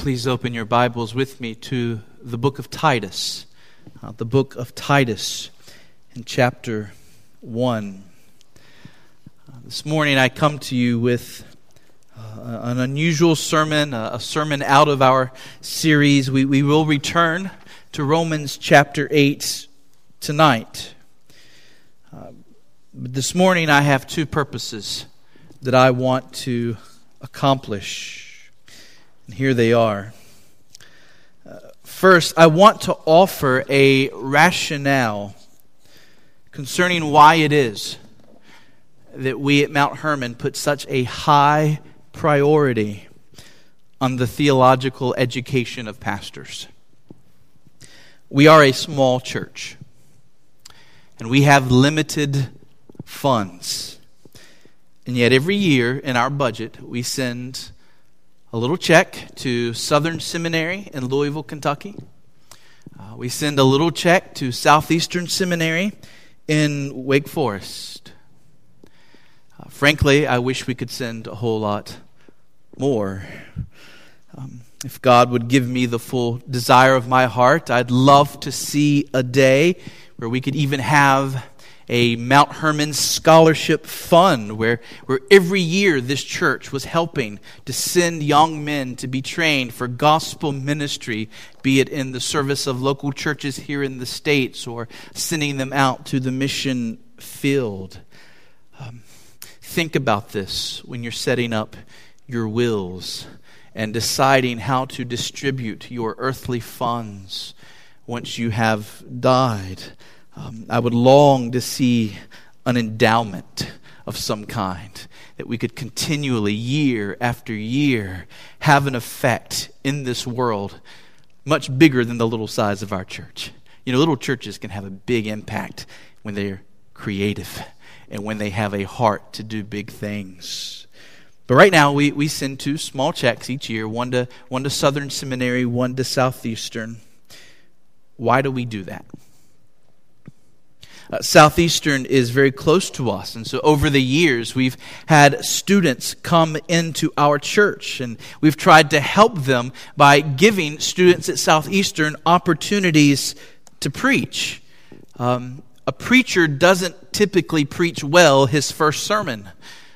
please open your Bibles with me to the book of Titus. Uh, the book of Titus in chapter 1. Uh, this morning I come to you with uh, an unusual sermon, a sermon out of our series. We, we will return to Romans chapter 8 tonight. Uh, but this morning I have two purposes that I want to accomplish. Here they are. Uh, first, I want to offer a rationale concerning why it is that we at Mount Hermon put such a high priority on the theological education of pastors. We are a small church, and we have limited funds. And yet, every year in our budget, we send a little check to Southern Seminary in Louisville, Kentucky. Uh, we send a little check to Southeastern Seminary in Wake Forest. Uh, frankly, I wish we could send a whole lot more. Um, if God would give me the full desire of my heart, I'd love to see a day where we could even have a Mount Hermon Scholarship Fund where, where every year this church was helping to send young men to be trained for gospel ministry, be it in the service of local churches here in the States or sending them out to the mission field. Um, think about this when you're setting up your wills and deciding how to distribute your earthly funds once you have died. Um, I would long to see an endowment of some kind that we could continually, year after year, have an effect in this world much bigger than the little size of our church. You know, little churches can have a big impact when they're creative and when they have a heart to do big things. But right now, we, we send two small checks each year one to, one to Southern Seminary, one to Southeastern. Why do we do that? Uh, Southeastern is very close to us. And so over the years, we've had students come into our church, and we've tried to help them by giving students at Southeastern opportunities to preach. Um, a preacher doesn't typically preach well his first sermon,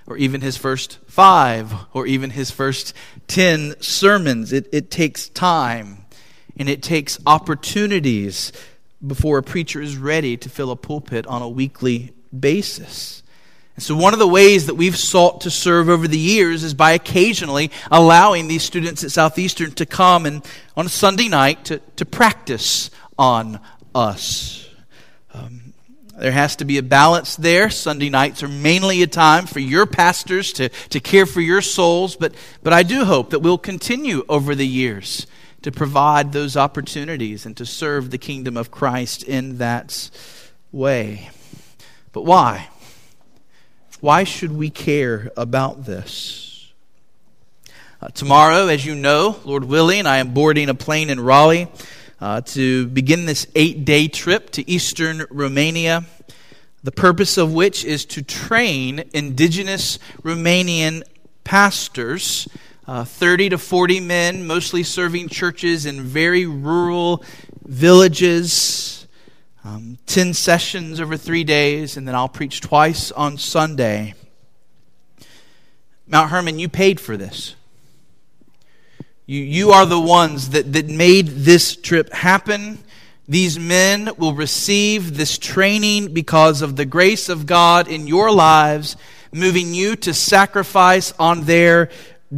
or even his first five, or even his first ten sermons. It, it takes time, and it takes opportunities before a preacher is ready to fill a pulpit on a weekly basis. And so, one of the ways that we've sought to serve over the years is by occasionally allowing these students at Southeastern to come and on a Sunday night to, to practice on us. Um, there has to be a balance there. Sunday nights are mainly a time for your pastors to, to care for your souls, but, but I do hope that we'll continue over the years to provide those opportunities and to serve the kingdom of Christ in that way. But why? Why should we care about this? Uh, tomorrow, as you know, Lord willing, I am boarding a plane in Raleigh uh, to begin this eight day trip to eastern Romania, the purpose of which is to train indigenous Romanian pastors uh, 30 to 40 men, mostly serving churches in very rural villages. Um, 10 sessions over three days, and then I'll preach twice on Sunday. Mount Hermon, you paid for this. You, you are the ones that, that made this trip happen. These men will receive this training because of the grace of God in your lives, moving you to sacrifice on their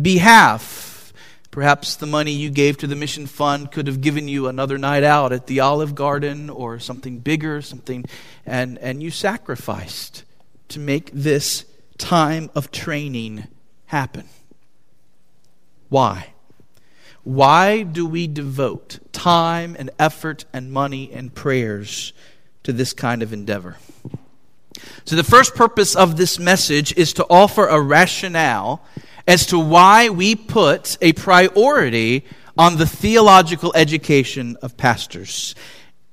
behalf. Perhaps the money you gave to the mission fund could have given you another night out at the Olive Garden or something bigger, something, and, and you sacrificed to make this time of training happen. Why? Why do we devote time and effort and money and prayers to this kind of endeavor? So, the first purpose of this message is to offer a rationale as to why we put a priority on the theological education of pastors.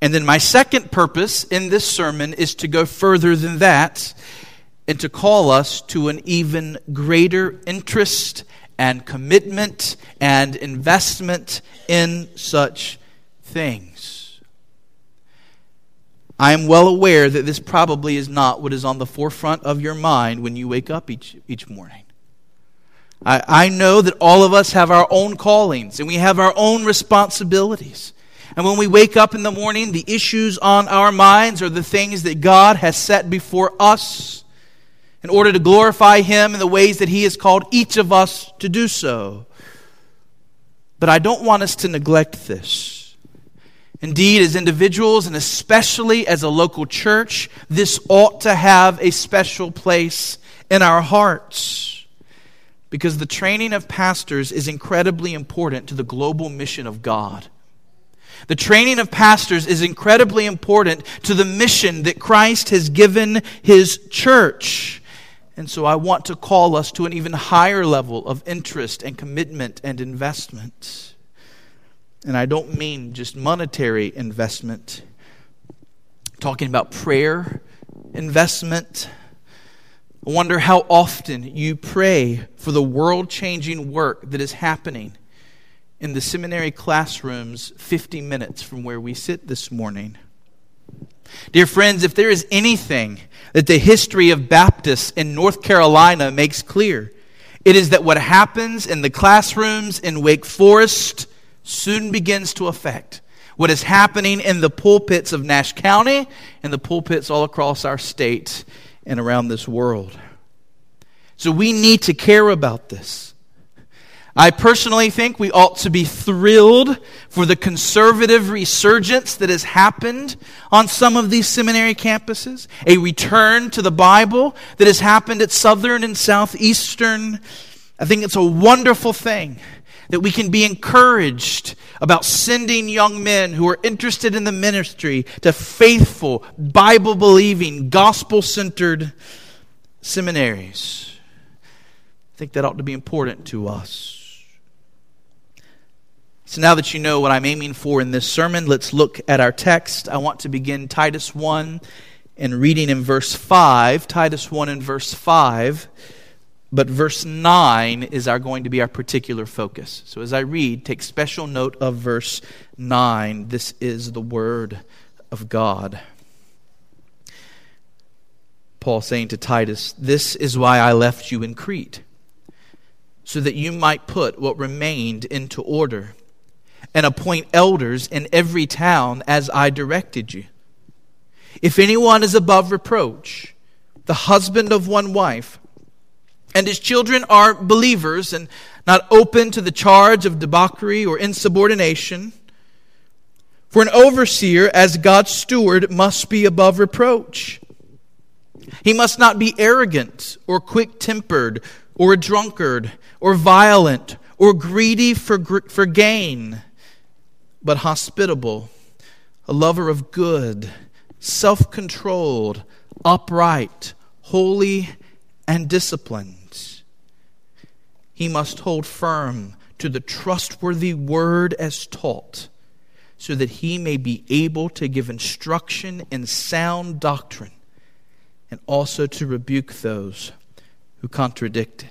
And then my second purpose in this sermon is to go further than that and to call us to an even greater interest and commitment and investment in such things. I am well aware that this probably is not what is on the forefront of your mind when you wake up each, each morning. I, I know that all of us have our own callings and we have our own responsibilities. And when we wake up in the morning, the issues on our minds are the things that God has set before us in order to glorify Him in the ways that He has called each of us to do so. But I don't want us to neglect this. Indeed, as individuals and especially as a local church, this ought to have a special place in our hearts. Because the training of pastors is incredibly important to the global mission of God. The training of pastors is incredibly important to the mission that Christ has given his church. And so I want to call us to an even higher level of interest and commitment and investment. And I don't mean just monetary investment, I'm talking about prayer investment. I wonder how often you pray for the world changing work that is happening in the seminary classrooms 50 minutes from where we sit this morning. Dear friends, if there is anything that the history of Baptists in North Carolina makes clear, it is that what happens in the classrooms in Wake Forest soon begins to affect what is happening in the pulpits of Nash County and the pulpits all across our state and around this world. So we need to care about this. I personally think we ought to be thrilled for the conservative resurgence that has happened on some of these seminary campuses, a return to the Bible that has happened at Southern and Southeastern. I think it's a wonderful thing that we can be encouraged about sending young men who are interested in the ministry to faithful, Bible believing, gospel centered seminaries. I think that ought to be important to us. So now that you know what I'm aiming for in this sermon, let's look at our text. I want to begin Titus 1 and reading in verse 5. Titus 1 and verse 5. But verse 9 is our going to be our particular focus. So as I read, take special note of verse 9. This is the word of God. Paul saying to Titus, This is why I left you in Crete, so that you might put what remained into order and appoint elders in every town as I directed you. If anyone is above reproach, the husband of one wife, and his children are believers and not open to the charge of debauchery or insubordination, for an overseer, as God's steward, must be above reproach. He must not be arrogant or quick tempered or a drunkard or violent or greedy for, for gain but hospitable, a lover of good, self controlled, upright, holy, and disciplined. He must hold firm to the trustworthy word as taught, so that he may be able to give instruction in sound doctrine and also to rebuke those who contradict it.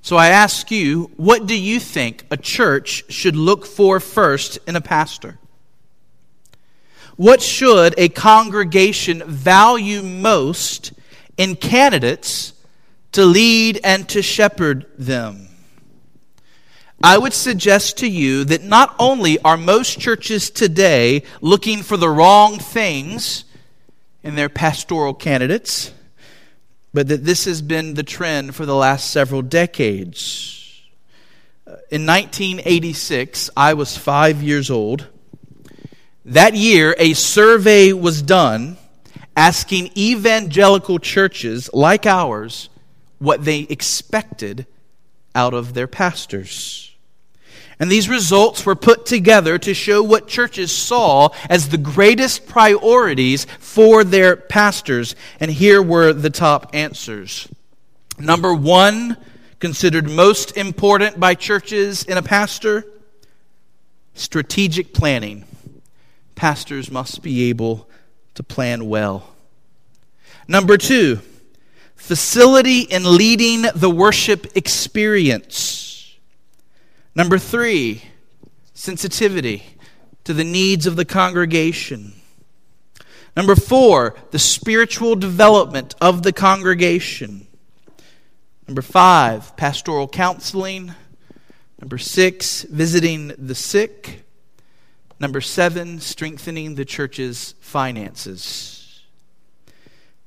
So I ask you, what do you think a church should look for first in a pastor? What should a congregation value most in candidates to lead and to shepherd them? I would suggest to you that not only are most churches today looking for the wrong things in their pastoral candidates, but that this has been the trend for the last several decades. Uh, in 1986, I was five years old. That year, a survey was done asking evangelical churches like ours what they expected out of their pastors. And these results were put together to show what churches saw as the greatest priorities for their pastors. And here were the top answers. Number one, considered most important by churches in a pastor, strategic planning. Pastors must be able to plan well. Number two, facility in leading the worship experience. Number three, sensitivity to the needs of the congregation. Number four, the spiritual development of the congregation. Number five, pastoral counseling. Number six, visiting the sick. Number seven, strengthening the church's finances.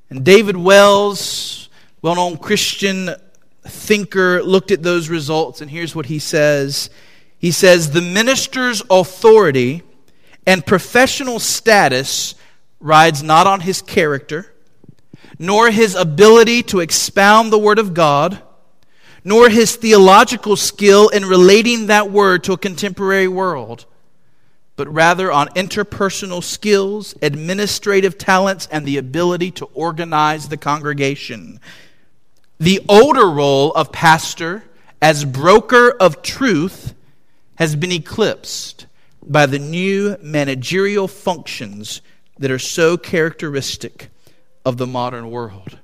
And David Wells, well known Christian thinker, looked at those results, and here's what he says He says, The minister's authority and professional status rides not on his character, nor his ability to expound the Word of God, nor his theological skill in relating that Word to a contemporary world but rather on interpersonal skills, administrative talents, and the ability to organize the congregation. The older role of pastor as broker of truth has been eclipsed by the new managerial functions that are so characteristic of the modern world.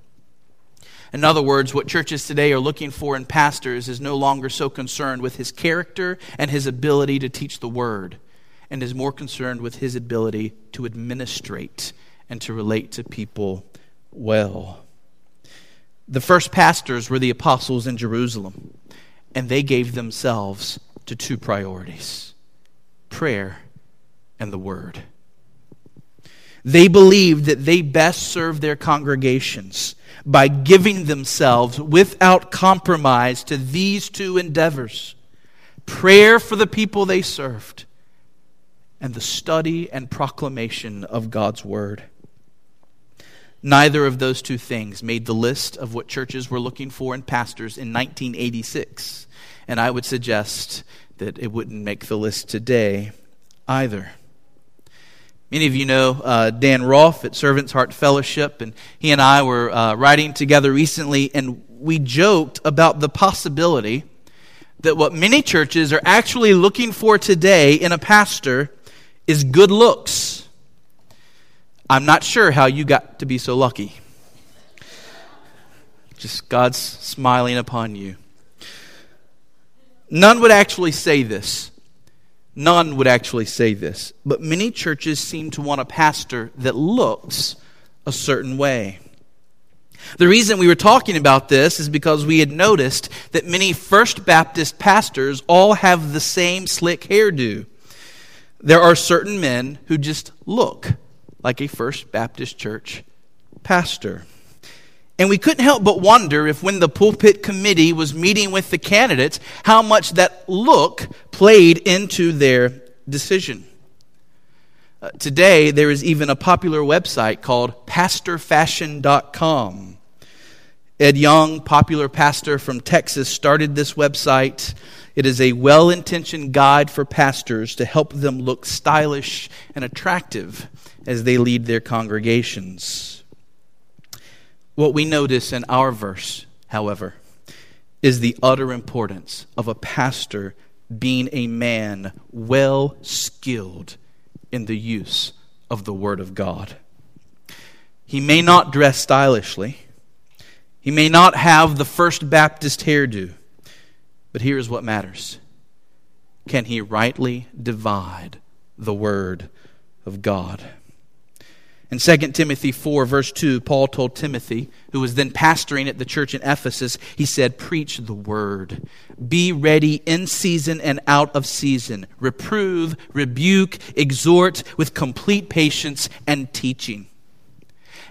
In other words, what churches today are looking for in pastors is no longer so concerned with his character and his ability to teach the word and is more concerned with his ability to administrate and to relate to people well. The first pastors were the apostles in Jerusalem, and they gave themselves to two priorities prayer and the word. They believed that they best served their congregations by giving themselves without compromise to these two endeavors prayer for the people they served and the study and proclamation of God's Word. Neither of those two things made the list of what churches were looking for in pastors in 1986. And I would suggest that it wouldn't make the list today either. Many of you know uh, Dan Rolfe at Servants Heart Fellowship, and he and I were uh, writing together recently, and we joked about the possibility that what many churches are actually looking for today in a pastor is good looks. I'm not sure how you got to be so lucky. Just God's smiling upon you. None would actually say this. None would actually say this. But many churches seem to want a pastor that looks a certain way. The reason we were talking about this is because we had noticed that many First Baptist pastors all have the same slick hairdo there are certain men who just look like a First Baptist Church pastor. And we couldn't help but wonder if, when the pulpit committee was meeting with the candidates, how much that look played into their decision. Uh, today, there is even a popular website called pastorfashion.com. Ed Young, popular pastor from Texas, started this website. It is a well intentioned guide for pastors to help them look stylish and attractive as they lead their congregations. What we notice in our verse, however, is the utter importance of a pastor being a man well skilled in the use of the Word of God. He may not dress stylishly. He may not have the First Baptist hairdo, but here is what matters can he rightly divide the Word of God? In 2 Timothy 4, verse 2, Paul told Timothy, who was then pastoring at the church in Ephesus, he said, Preach the word. Be ready in season and out of season. Reprove, rebuke, exhort with complete patience and teaching.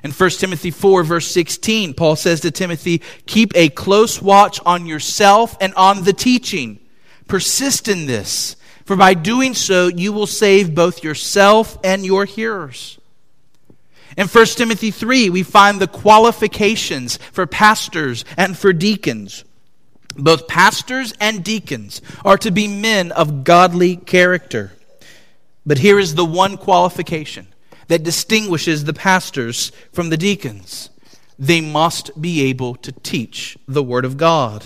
In 1 Timothy 4, verse 16, Paul says to Timothy, Keep a close watch on yourself and on the teaching. Persist in this, for by doing so, you will save both yourself and your hearers. In 1 Timothy 3, we find the qualifications for pastors and for deacons. Both pastors and deacons are to be men of godly character. But here is the one qualification that distinguishes the pastors from the deacons. They must be able to teach the Word of God.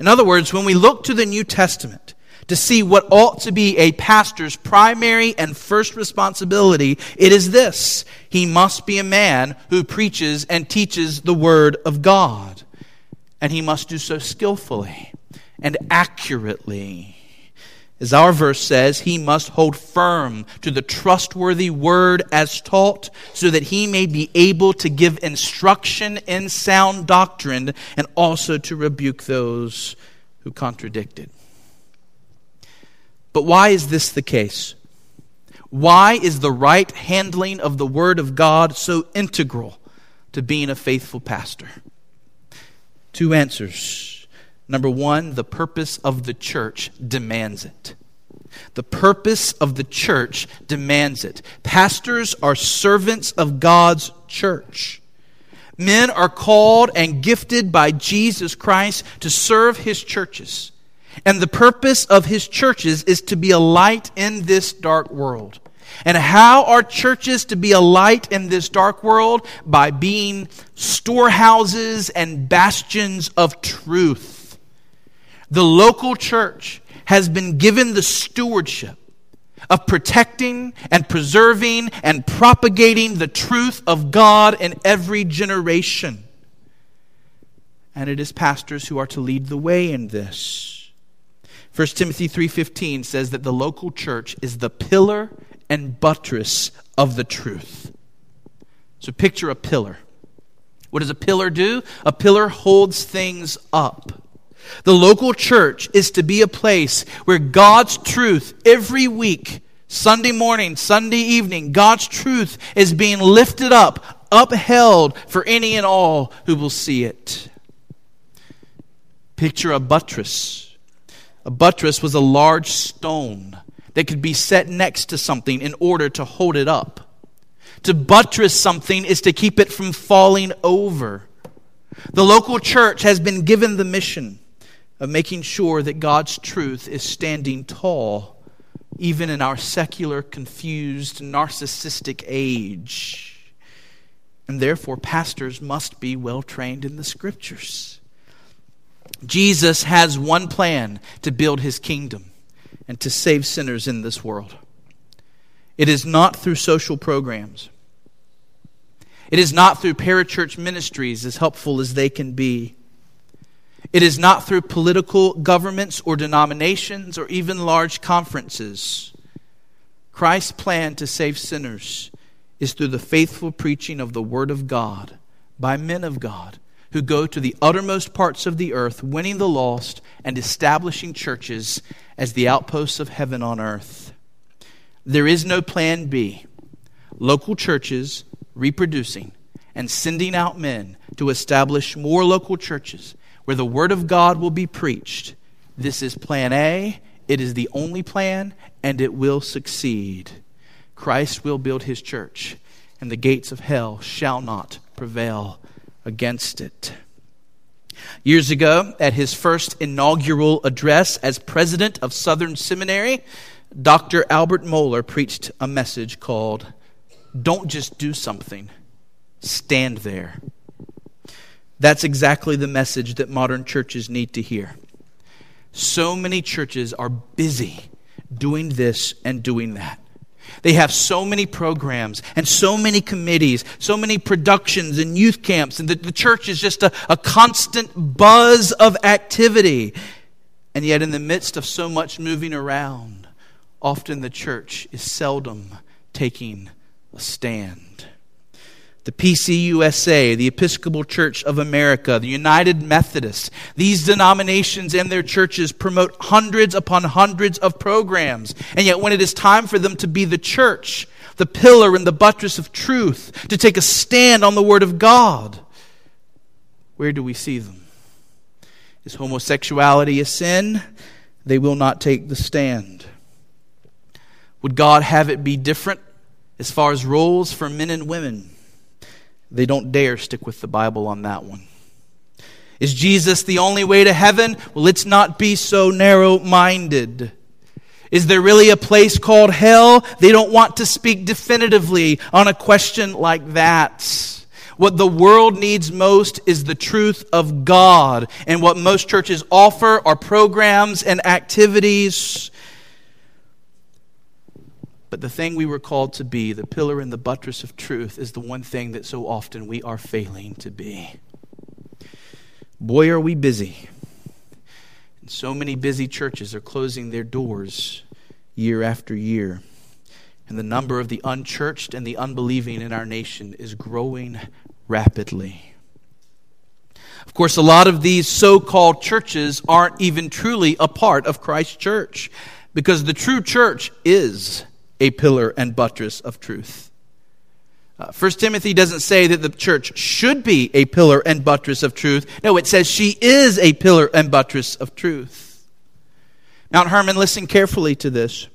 In other words, when we look to the New Testament to see what ought to be a pastor's primary and first responsibility, it is this he must be a man who preaches and teaches the Word of God. And he must do so skillfully and accurately. As our verse says, he must hold firm to the trustworthy word as taught, so that he may be able to give instruction in sound doctrine and also to rebuke those who contradict it. But why is this the case? Why is the right handling of the Word of God so integral to being a faithful pastor? Two answers. Number one, the purpose of the church demands it. The purpose of the church demands it. Pastors are servants of God's church. Men are called and gifted by Jesus Christ to serve his churches. And the purpose of his churches is to be a light in this dark world. And how are churches to be a light in this dark world? By being storehouses and bastions of truth. The local church has been given the stewardship of protecting and preserving and propagating the truth of God in every generation. And it is pastors who are to lead the way in this. 1 Timothy 3:15 says that the local church is the pillar and buttress of the truth. So picture a pillar. What does a pillar do? A pillar holds things up. The local church is to be a place where God's truth every week, Sunday morning, Sunday evening, God's truth is being lifted up, upheld for any and all who will see it. Picture a buttress a buttress was a large stone that could be set next to something in order to hold it up. To buttress something is to keep it from falling over. The local church has been given the mission of making sure that God's truth is standing tall, even in our secular, confused, narcissistic age. And therefore, pastors must be well trained in the scriptures. Jesus has one plan to build his kingdom and to save sinners in this world. It is not through social programs. It is not through parachurch ministries, as helpful as they can be. It is not through political governments or denominations or even large conferences. Christ's plan to save sinners is through the faithful preaching of the Word of God by men of God who go to the uttermost parts of the earth, winning the lost and establishing churches as the outposts of heaven on earth. There is no plan B. Local churches reproducing and sending out men to establish more local churches where the Word of God will be preached. This is plan A. It is the only plan, and it will succeed. Christ will build his church, and the gates of hell shall not prevail against it. Years ago, at his first inaugural address as president of Southern Seminary, Dr. Albert Mohler preached a message called Don't Just Do Something, Stand There. That's exactly the message that modern churches need to hear. So many churches are busy doing this and doing that. They have so many programs and so many committees, so many productions and youth camps, and the, the church is just a, a constant buzz of activity. And yet, in the midst of so much moving around, often the church is seldom taking a stand the PCUSA, the Episcopal Church of America, the United Methodists. These denominations and their churches promote hundreds upon hundreds of programs. And yet, when it is time for them to be the church, the pillar and the buttress of truth, to take a stand on the Word of God, where do we see them? Is homosexuality a sin? They will not take the stand. Would God have it be different as far as roles for men and women? They don't dare stick with the Bible on that one. Is Jesus the only way to heaven? Well, let's not be so narrow minded. Is there really a place called hell? They don't want to speak definitively on a question like that. What the world needs most is the truth of God. And what most churches offer are programs and activities. But the thing we were called to be, the pillar and the buttress of truth, is the one thing that so often we are failing to be. Boy, are we busy. And so many busy churches are closing their doors year after year. And the number of the unchurched and the unbelieving in our nation is growing rapidly. Of course, a lot of these so called churches aren't even truly a part of Christ's church because the true church is a pillar and buttress of truth. Uh, First Timothy doesn't say that the church should be a pillar and buttress of truth. No, it says she is a pillar and buttress of truth. Mount Hermon, listen carefully to this.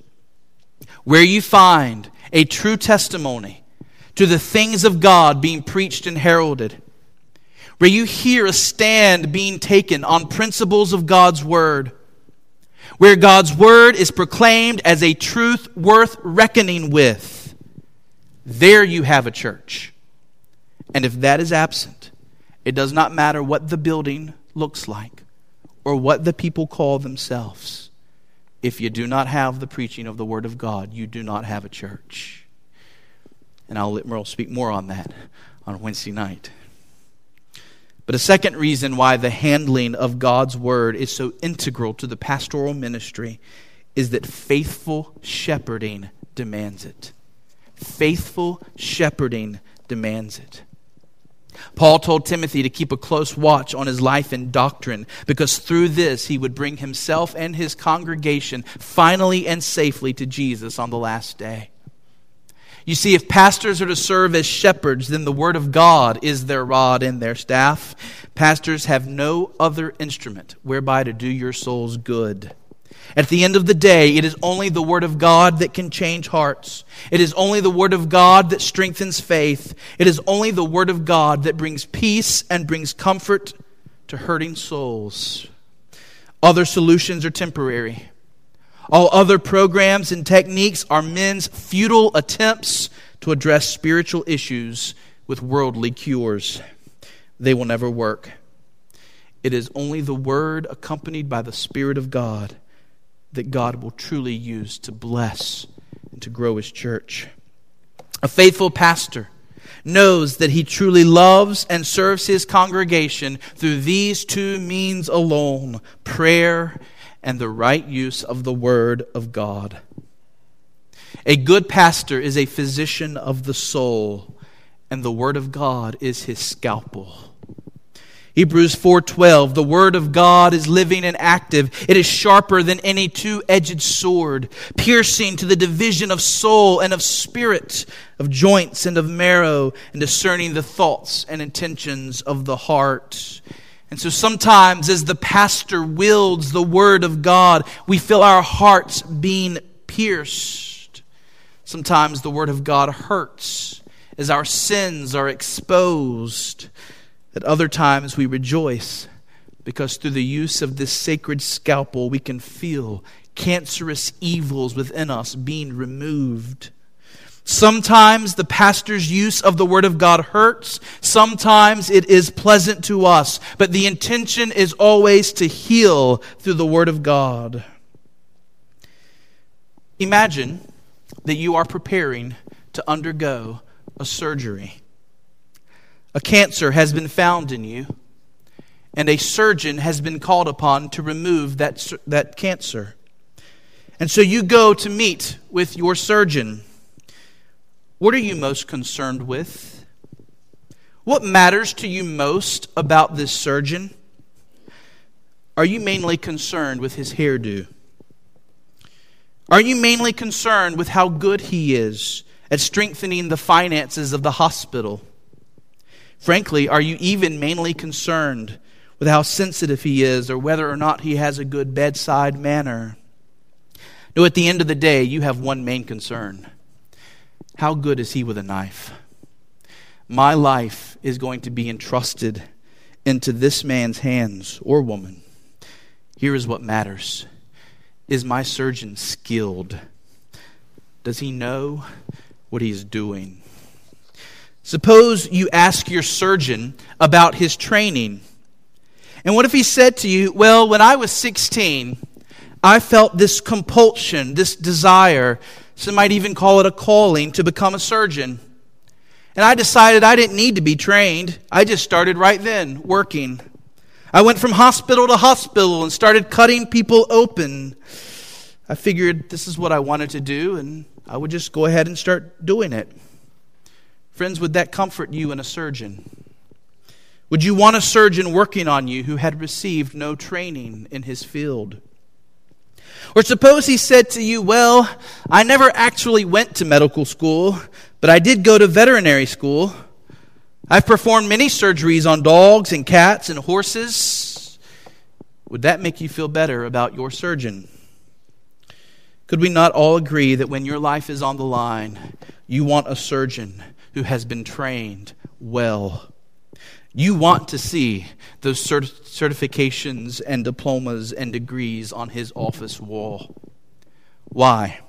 Where you find a true testimony to the things of God being preached and heralded, where you hear a stand being taken on principles of God's Word, where God's Word is proclaimed as a truth worth reckoning with, there you have a church. And if that is absent, it does not matter what the building looks like or what the people call themselves. If you do not have the preaching of the Word of God, you do not have a church. And I'll let Merle speak more on that on Wednesday night. But a second reason why the handling of God's word is so integral to the pastoral ministry is that faithful shepherding demands it. Faithful shepherding demands it. Paul told Timothy to keep a close watch on his life and doctrine because through this he would bring himself and his congregation finally and safely to Jesus on the last day. You see, if pastors are to serve as shepherds, then the Word of God is their rod and their staff. Pastors have no other instrument whereby to do your souls good. At the end of the day, it is only the Word of God that can change hearts. It is only the Word of God that strengthens faith. It is only the Word of God that brings peace and brings comfort to hurting souls. Other solutions are temporary. All other programs and techniques are men's futile attempts to address spiritual issues with worldly cures. They will never work. It is only the Word accompanied by the Spirit of God that God will truly use to bless and to grow His church. A faithful pastor knows that he truly loves and serves his congregation through these two means alone prayer and the right use of the Word of God. A good pastor is a physician of the soul, and the Word of God is his scalpel. Hebrews 4:12 The word of God is living and active it is sharper than any two-edged sword piercing to the division of soul and of spirit of joints and of marrow and discerning the thoughts and intentions of the heart and so sometimes, as the pastor wields the word of God, we feel our hearts being pierced. Sometimes the word of God hurts as our sins are exposed. At other times, we rejoice because through the use of this sacred scalpel, we can feel cancerous evils within us being removed. Sometimes the pastor's use of the Word of God hurts. Sometimes it is pleasant to us. But the intention is always to heal through the Word of God. Imagine that you are preparing to undergo a surgery. A cancer has been found in you, and a surgeon has been called upon to remove that, that cancer. And so you go to meet with your surgeon. What are you most concerned with? What matters to you most about this surgeon? Are you mainly concerned with his hairdo? Are you mainly concerned with how good he is at strengthening the finances of the hospital? Frankly, are you even mainly concerned with how sensitive he is or whether or not he has a good bedside manner? No, at the end of the day, you have one main concern how good is he with a knife? My life is going to be entrusted into this man's hands or woman. Here is what matters Is my surgeon skilled? Does he know what he is doing? Suppose you ask your surgeon about his training. And what if he said to you, Well, when I was 16, I felt this compulsion, this desire, some might even call it a calling, to become a surgeon. And I decided I didn't need to be trained. I just started right then, working. I went from hospital to hospital and started cutting people open. I figured this is what I wanted to do, and I would just go ahead and start doing it. Friends, would that comfort you in a surgeon? Would you want a surgeon working on you who had received no training in his field? Or suppose he said to you, Well, I never actually went to medical school, but I did go to veterinary school. I've performed many surgeries on dogs and cats and horses. Would that make you feel better about your surgeon? Could we not all agree that when your life is on the line, you want a surgeon who has been trained well? You want to see those cert- certifications and diplomas and degrees on his office wall. Why?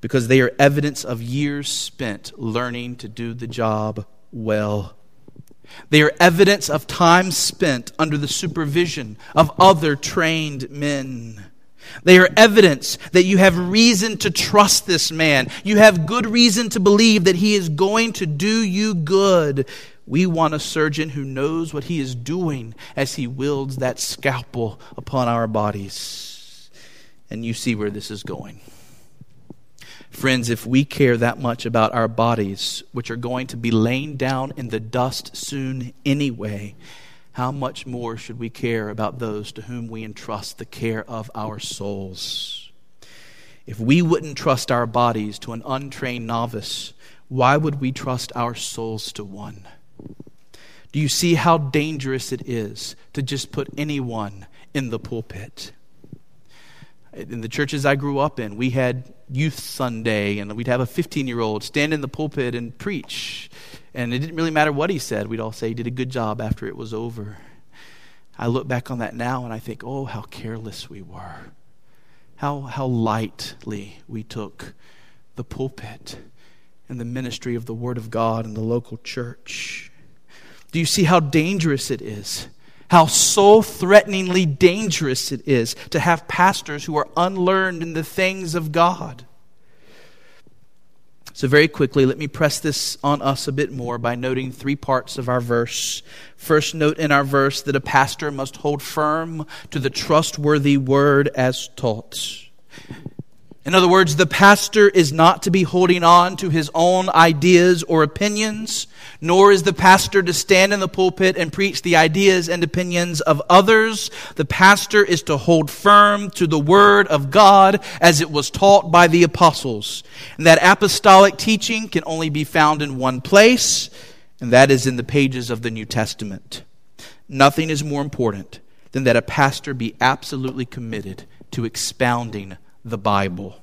Because they are evidence of years spent learning to do the job well. They are evidence of time spent under the supervision of other trained men. They are evidence that you have reason to trust this man. You have good reason to believe that he is going to do you good. We want a surgeon who knows what he is doing as he wields that scalpel upon our bodies. And you see where this is going. Friends, if we care that much about our bodies, which are going to be laying down in the dust soon anyway, how much more should we care about those to whom we entrust the care of our souls? If we wouldn't trust our bodies to an untrained novice, why would we trust our souls to one? Do you see how dangerous it is to just put anyone in the pulpit? In the churches I grew up in, we had Youth Sunday, and we'd have a 15 year old stand in the pulpit and preach. And it didn't really matter what he said, we'd all say he did a good job after it was over. I look back on that now and I think, oh, how careless we were. How, how lightly we took the pulpit and the ministry of the Word of God in the local church. Do you see how dangerous it is? how soul threateningly dangerous it is to have pastors who are unlearned in the things of God. So, very quickly, let me press this on us a bit more by noting three parts of our verse. First, note in our verse that a pastor must hold firm to the trustworthy word as taught. In other words, the pastor is not to be holding on to his own ideas or opinions, nor is the pastor to stand in the pulpit and preach the ideas and opinions of others. The pastor is to hold firm to the word of God as it was taught by the apostles. And that apostolic teaching can only be found in one place, and that is in the pages of the New Testament. Nothing is more important than that a pastor be absolutely committed to expounding the Bible.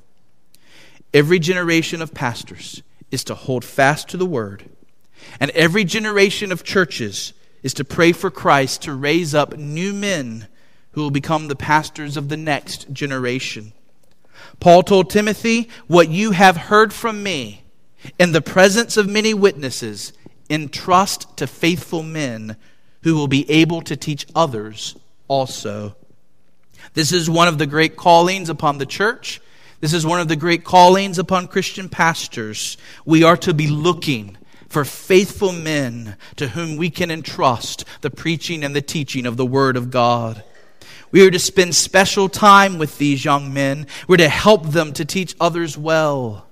Every generation of pastors is to hold fast to the word, and every generation of churches is to pray for Christ to raise up new men who will become the pastors of the next generation. Paul told Timothy, What you have heard from me in the presence of many witnesses, entrust to faithful men who will be able to teach others also. This is one of the great callings upon the church. This is one of the great callings upon Christian pastors. We are to be looking for faithful men to whom we can entrust the preaching and the teaching of the Word of God. We are to spend special time with these young men. We're to help them to teach others well.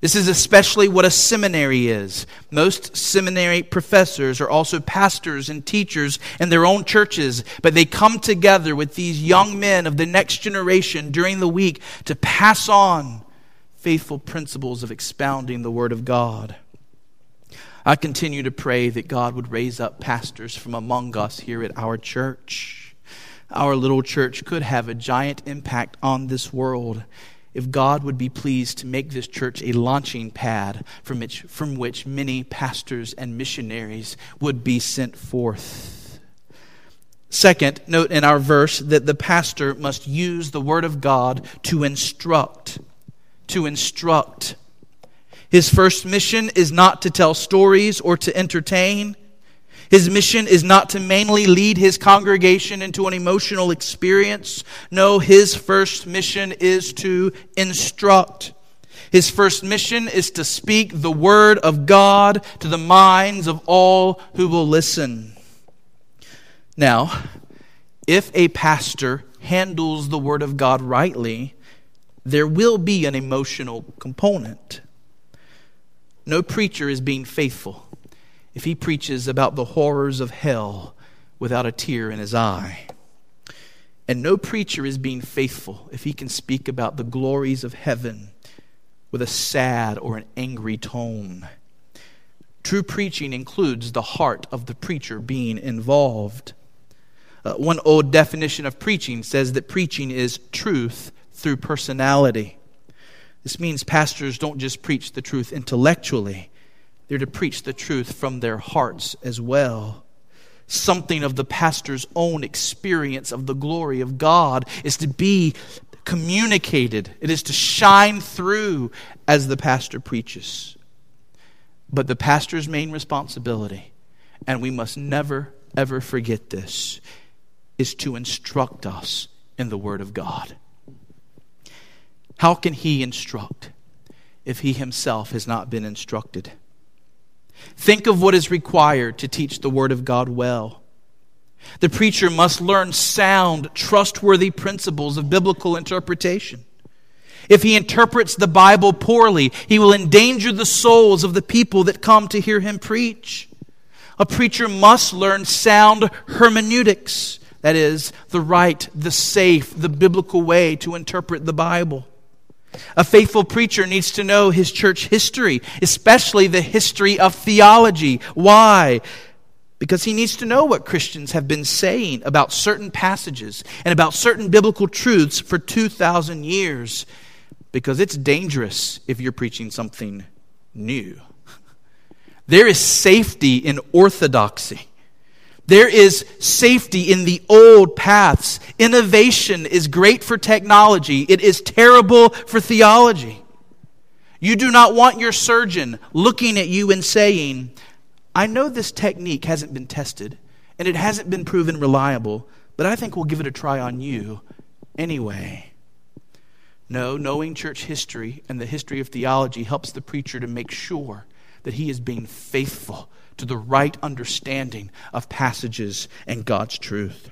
This is especially what a seminary is. Most seminary professors are also pastors and teachers in their own churches, but they come together with these young men of the next generation during the week to pass on faithful principles of expounding the Word of God. I continue to pray that God would raise up pastors from among us here at our church. Our little church could have a giant impact on this world if God would be pleased to make this church a launching pad from which, from which many pastors and missionaries would be sent forth. Second, note in our verse that the pastor must use the Word of God to instruct. To instruct. His first mission is not to tell stories or to entertain. His mission is not to mainly lead his congregation into an emotional experience. No, his first mission is to instruct. His first mission is to speak the word of God to the minds of all who will listen. Now, if a pastor handles the word of God rightly, there will be an emotional component. No preacher is being faithful if he preaches about the horrors of hell without a tear in his eye. And no preacher is being faithful if he can speak about the glories of heaven with a sad or an angry tone. True preaching includes the heart of the preacher being involved. Uh, one old definition of preaching says that preaching is truth through personality. This means pastors don't just preach the truth intellectually, they're to preach the truth from their hearts as well. Something of the pastor's own experience of the glory of God is to be communicated, it is to shine through as the pastor preaches. But the pastor's main responsibility, and we must never, ever forget this, is to instruct us in the Word of God. How can he instruct if he himself has not been instructed? Think of what is required to teach the Word of God well. The preacher must learn sound, trustworthy principles of biblical interpretation. If he interprets the Bible poorly, he will endanger the souls of the people that come to hear him preach. A preacher must learn sound hermeneutics, that is, the right, the safe, the biblical way to interpret the Bible. A faithful preacher needs to know his church history, especially the history of theology. Why? Because he needs to know what Christians have been saying about certain passages and about certain biblical truths for 2,000 years. Because it's dangerous if you're preaching something new. There is safety in orthodoxy. There is safety in the old paths. Innovation is great for technology, it is terrible for theology. You do not want your surgeon looking at you and saying, I know this technique hasn't been tested and it hasn't been proven reliable, but I think we'll give it a try on you anyway. No, knowing church history and the history of theology helps the preacher to make sure that he is being faithful to the right understanding of passages and God's truth.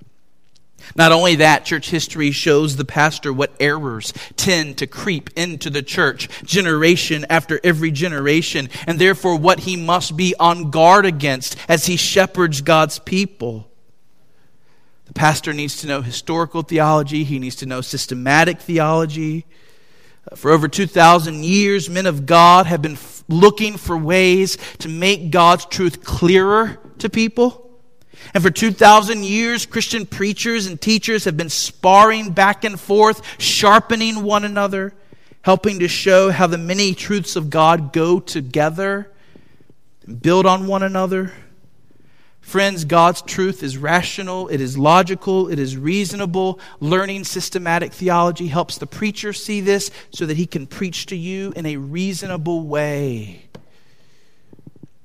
Not only that, church history shows the pastor what errors tend to creep into the church generation after every generation, and therefore what he must be on guard against as he shepherds God's people. The pastor needs to know historical theology, he needs to know systematic theology. For over 2,000 years, men of God have been looking for ways to make God's truth clearer to people. And for 2,000 years, Christian preachers and teachers have been sparring back and forth, sharpening one another, helping to show how the many truths of God go together and build on one another. Friends, God's truth is rational, it is logical, it is reasonable. Learning systematic theology helps the preacher see this so that he can preach to you in a reasonable way.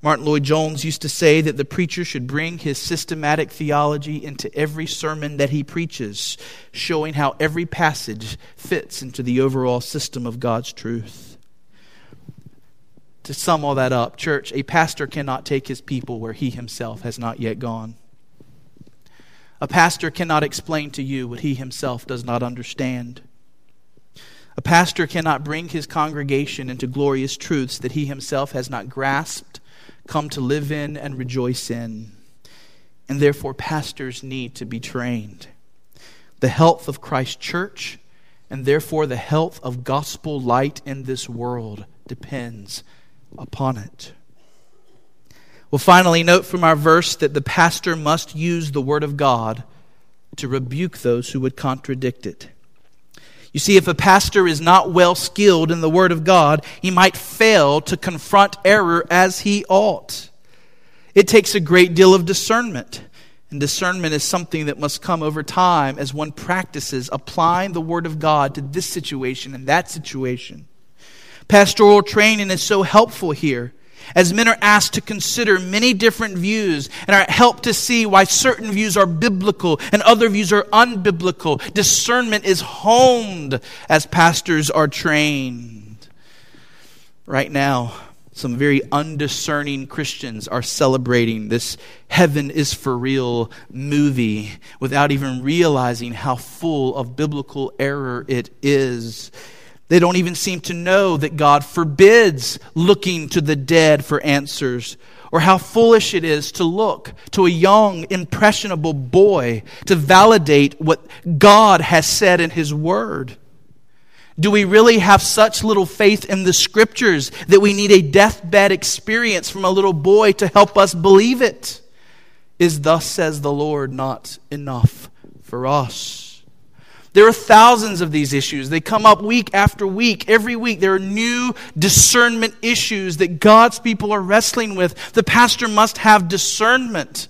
Martyn Lloyd-Jones used to say that the preacher should bring his systematic theology into every sermon that he preaches, showing how every passage fits into the overall system of God's truth to sum all that up, church, a pastor cannot take his people where he himself has not yet gone. A pastor cannot explain to you what he himself does not understand. A pastor cannot bring his congregation into glorious truths that he himself has not grasped, come to live in, and rejoice in. And therefore, pastors need to be trained. The health of Christ's church, and therefore the health of gospel light in this world, depends upon it. Well, finally, note from our verse that the pastor must use the word of God to rebuke those who would contradict it. You see, if a pastor is not well skilled in the word of God, he might fail to confront error as he ought. It takes a great deal of discernment. And discernment is something that must come over time as one practices applying the Word of God to this situation and that situation. Pastoral training is so helpful here as men are asked to consider many different views and are helped to see why certain views are biblical and other views are unbiblical. Discernment is honed as pastors are trained. Right now, some very undiscerning Christians are celebrating this heaven is for real movie without even realizing how full of biblical error it is. They don't even seem to know that God forbids looking to the dead for answers, or how foolish it is to look to a young, impressionable boy to validate what God has said in His Word. Do we really have such little faith in the Scriptures that we need a deathbed experience from a little boy to help us believe it? Is thus says the Lord not enough for us? There are thousands of these issues. They come up week after week. Every week, there are new discernment issues that God's people are wrestling with. The pastor must have discernment.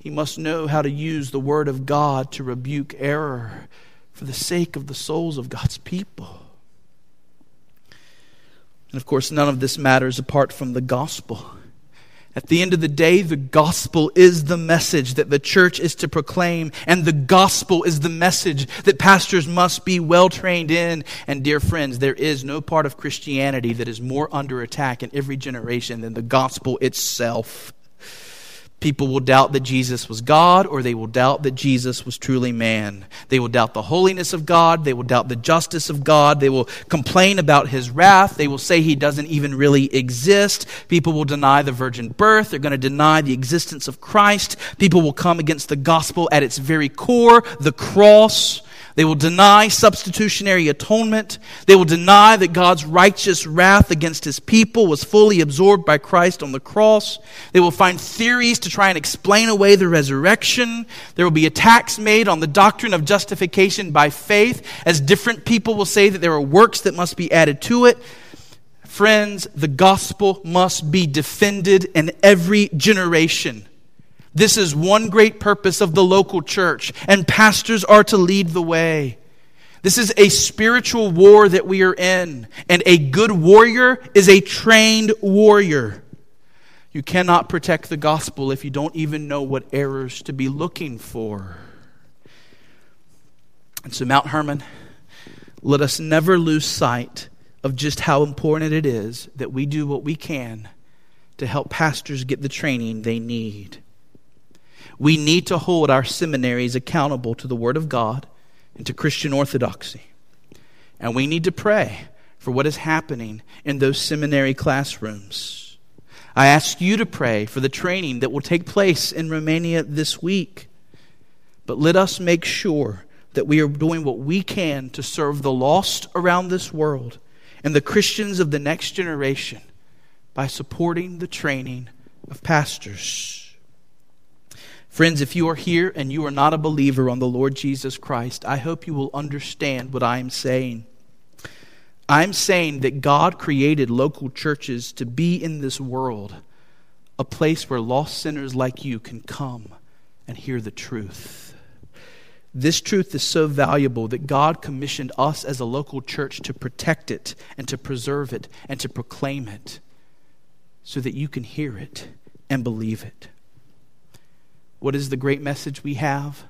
He must know how to use the Word of God to rebuke error for the sake of the souls of God's people. And of course, none of this matters apart from the gospel. At the end of the day, the gospel is the message that the church is to proclaim, and the gospel is the message that pastors must be well trained in. And, dear friends, there is no part of Christianity that is more under attack in every generation than the gospel itself. People will doubt that Jesus was God, or they will doubt that Jesus was truly man. They will doubt the holiness of God. They will doubt the justice of God. They will complain about his wrath. They will say he doesn't even really exist. People will deny the virgin birth. They're going to deny the existence of Christ. People will come against the gospel at its very core, the cross. They will deny substitutionary atonement. They will deny that God's righteous wrath against his people was fully absorbed by Christ on the cross. They will find theories to try and explain away the resurrection. There will be attacks made on the doctrine of justification by faith, as different people will say that there are works that must be added to it. Friends, the gospel must be defended in every generation. This is one great purpose of the local church, and pastors are to lead the way. This is a spiritual war that we are in, and a good warrior is a trained warrior. You cannot protect the gospel if you don't even know what errors to be looking for. And so, Mount Hermon, let us never lose sight of just how important it is that we do what we can to help pastors get the training they need. We need to hold our seminaries accountable to the Word of God and to Christian orthodoxy. And we need to pray for what is happening in those seminary classrooms. I ask you to pray for the training that will take place in Romania this week. But let us make sure that we are doing what we can to serve the lost around this world and the Christians of the next generation by supporting the training of pastors. Friends, if you are here and you are not a believer on the Lord Jesus Christ, I hope you will understand what I am saying. I'm saying that God created local churches to be in this world a place where lost sinners like you can come and hear the truth. This truth is so valuable that God commissioned us as a local church to protect it and to preserve it and to proclaim it so that you can hear it and believe it. What is the great message we have?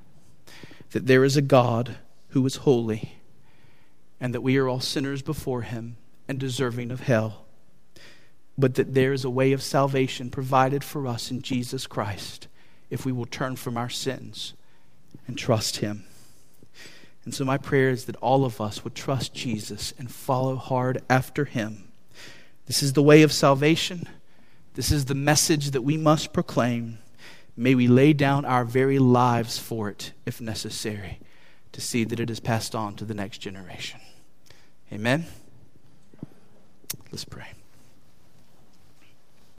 That there is a God who is holy, and that we are all sinners before him and deserving of hell. But that there is a way of salvation provided for us in Jesus Christ if we will turn from our sins and trust him. And so, my prayer is that all of us would trust Jesus and follow hard after him. This is the way of salvation. This is the message that we must proclaim. May we lay down our very lives for it, if necessary, to see that it is passed on to the next generation. Amen. Let's pray.